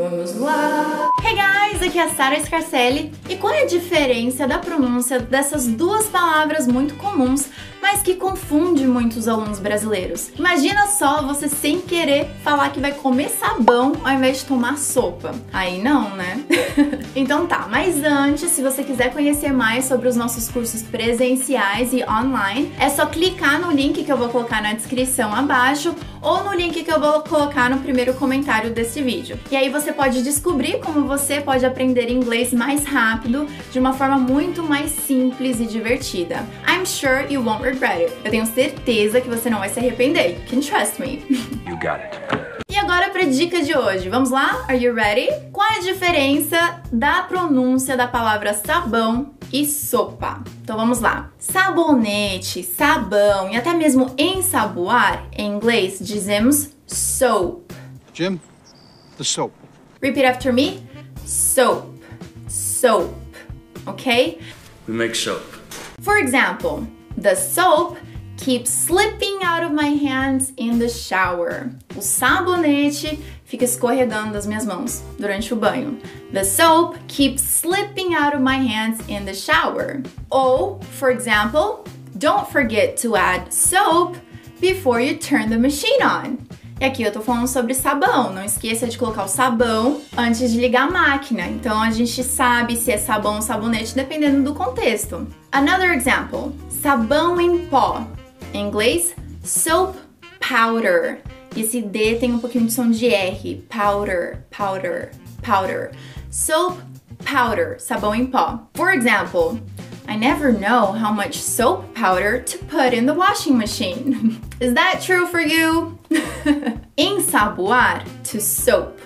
Vamos lá! Hey guys, aqui é a Sara Scarcelli e qual é a diferença da pronúncia dessas duas palavras muito comuns, mas que confunde muitos alunos brasileiros? Imagina só você sem querer falar que vai comer sabão ao invés de tomar sopa. Aí não, né? então tá, mas antes, se você quiser conhecer mais sobre os nossos cursos presenciais e online, é só clicar no link que eu vou colocar na descrição abaixo ou no link que eu vou colocar no primeiro comentário desse vídeo. E aí você pode descobrir como você pode aprender inglês mais rápido, de uma forma muito mais simples e divertida. I'm sure you won't regret it. Eu tenho certeza que você não vai se arrepender. You can trust me. You got it. E agora para a dica de hoje. Vamos lá? Are you ready? Qual é a diferença da pronúncia da palavra sabão e sopa? Então vamos lá. Sabonete, sabão e até mesmo ensaboar, em inglês dizemos soap. Jim, the soap. Repeat after me. Soap. Soap. Okay? We make soap. For example, the soap keeps slipping out of my hands in the shower. O sabonete fica escorregando das minhas mãos durante o banho. The soap keeps slipping out of my hands in the shower. Ou, for example, don't forget to add soap before you turn the machine on. E aqui eu tô falando sobre sabão. Não esqueça de colocar o sabão antes de ligar a máquina. Então a gente sabe se é sabão ou sabonete dependendo do contexto. Another example: sabão em pó. Em inglês, soap powder. E esse D tem um pouquinho de som de R. Powder, powder, powder. Soap powder, sabão em pó. For example, I never know how much soap powder to put in the washing machine. Is that true for you? Ensaboar, to soap.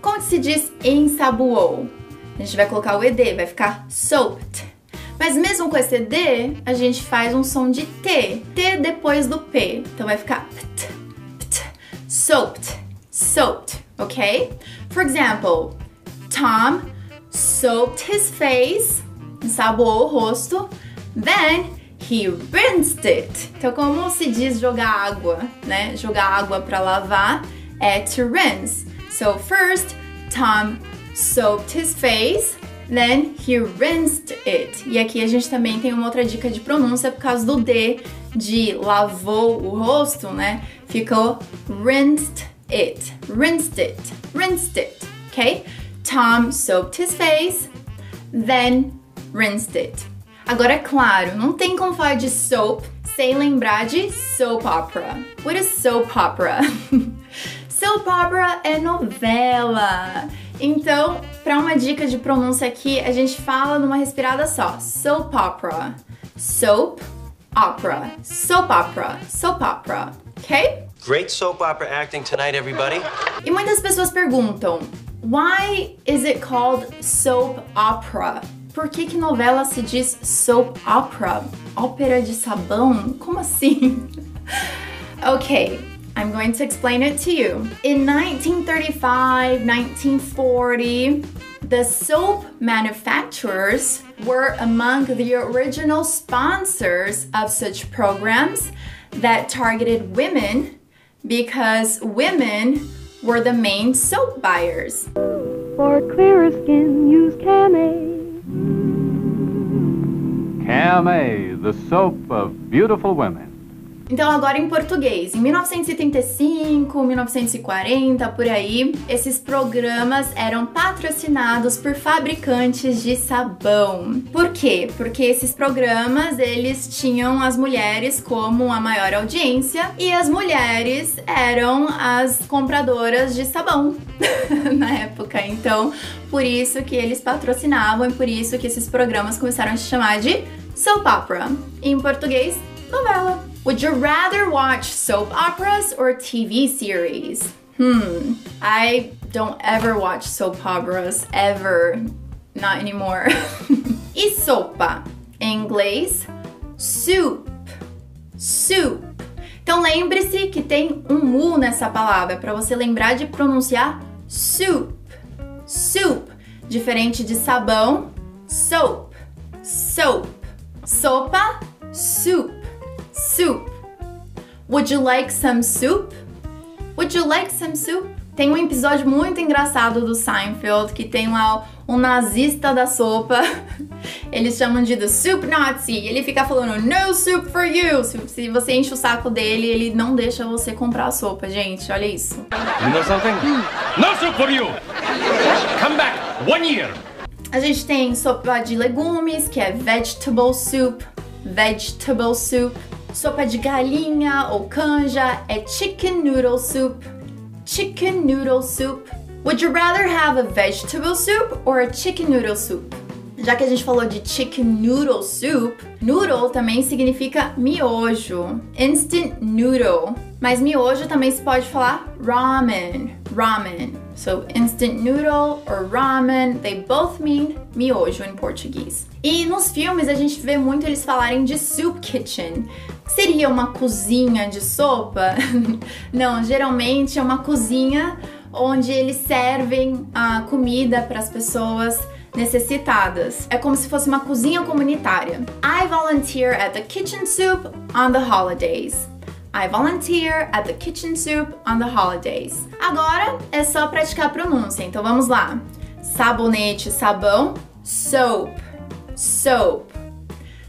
Como se diz ensaboou? A gente vai colocar o ED, vai ficar soaped. Mas mesmo com esse D, a gente faz um som de T. T depois do P. Então vai ficar pt, pt, soaped, soaped, ok? For example, Tom soaped his face, ensaboou o rosto, then he rinsed it. Então como se diz jogar água, né? Jogar água para lavar é to rinse. So first, Tom soaped his face, then he rinsed it. E aqui a gente também tem uma outra dica de pronúncia por causa do D de lavou o rosto, né? Ficou rinsed it, rinsed it, rinsed it, ok? Tom soaped his face, then rinsed it. Agora, é claro, não tem como falar de soap sem lembrar de soap opera. What is soap opera? soap opera é novela. Então, para uma dica de pronúncia aqui, a gente fala numa respirada só. Soap opera. Soap opera. Soap opera. Soap opera. Ok? Great soap opera acting tonight, everybody. E muitas pessoas perguntam: Why is it called soap opera? Por que, que novela se diz soap opera? Ópera de sabão? Como assim? okay, I'm going to explain it to you. In 1935, 1940, the soap manufacturers were among the original sponsors of such programs that targeted women because women were the main soap buyers. For clearer skin, use Camay. Camay, the soap of beautiful women. Então, agora em português, em 1935, 1940, por aí, esses programas eram patrocinados por fabricantes de sabão. Por quê? Porque esses programas, eles tinham as mulheres como a maior audiência e as mulheres eram as compradoras de sabão na época. Então, por isso que eles patrocinavam e por isso que esses programas começaram a se chamar de soap opera. Em português, novela. Would you rather watch soap operas or TV series? Hmm, I don't ever watch soap operas, ever. Not anymore. e sopa? Em inglês, soup. Soup. Então lembre-se que tem um U nessa palavra para você lembrar de pronunciar soup. Soup. Diferente de sabão, soap. Soap. Sopa, soup. Soup. Would you like some soup? Would you like some soup? Tem um episódio muito engraçado do Seinfeld que tem lá um nazista da sopa. Eles chamam de The Soup Nazi. Ele fica falando No soup for you. Se, se você enche o saco dele, ele não deixa você comprar a sopa, gente. Olha isso. You know something? No soup for you! Come back one year! A gente tem sopa de legumes, que é vegetable soup. Vegetable soup. Sopa de galinha ou canja é chicken noodle soup. Chicken noodle soup. Would you rather have a vegetable soup or a chicken noodle soup? Já que a gente falou de chicken noodle soup, noodle também significa miojo, instant noodle. Mas miojo também se pode falar ramen, ramen. So instant noodle or ramen, they both mean miojo em português. E nos filmes a gente vê muito eles falarem de soup kitchen. Seria uma cozinha de sopa? Não, geralmente é uma cozinha onde eles servem a comida para as pessoas necessitadas. É como se fosse uma cozinha comunitária. I volunteer at the kitchen soup on the holidays. I volunteer at the kitchen soup on the holidays. Agora é só praticar a pronúncia, então vamos lá. Sabonete, sabão, soap, soap.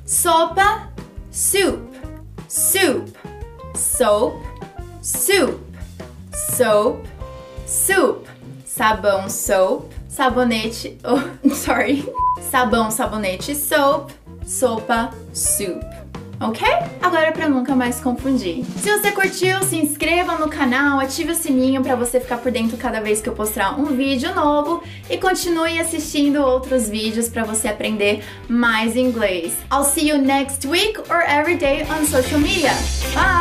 Sopa, soup, soup. Soap, soup, soap, soup. Sabão, soap. Sabonete, oh, sorry. Sabão, sabonete, soap. Sopa, soup ok? Agora para nunca mais confundir. Se você curtiu, se inscreva no canal, ative o sininho para você ficar por dentro cada vez que eu postar um vídeo novo e continue assistindo outros vídeos para você aprender mais inglês. I'll see you next week or every day on social media. Bye!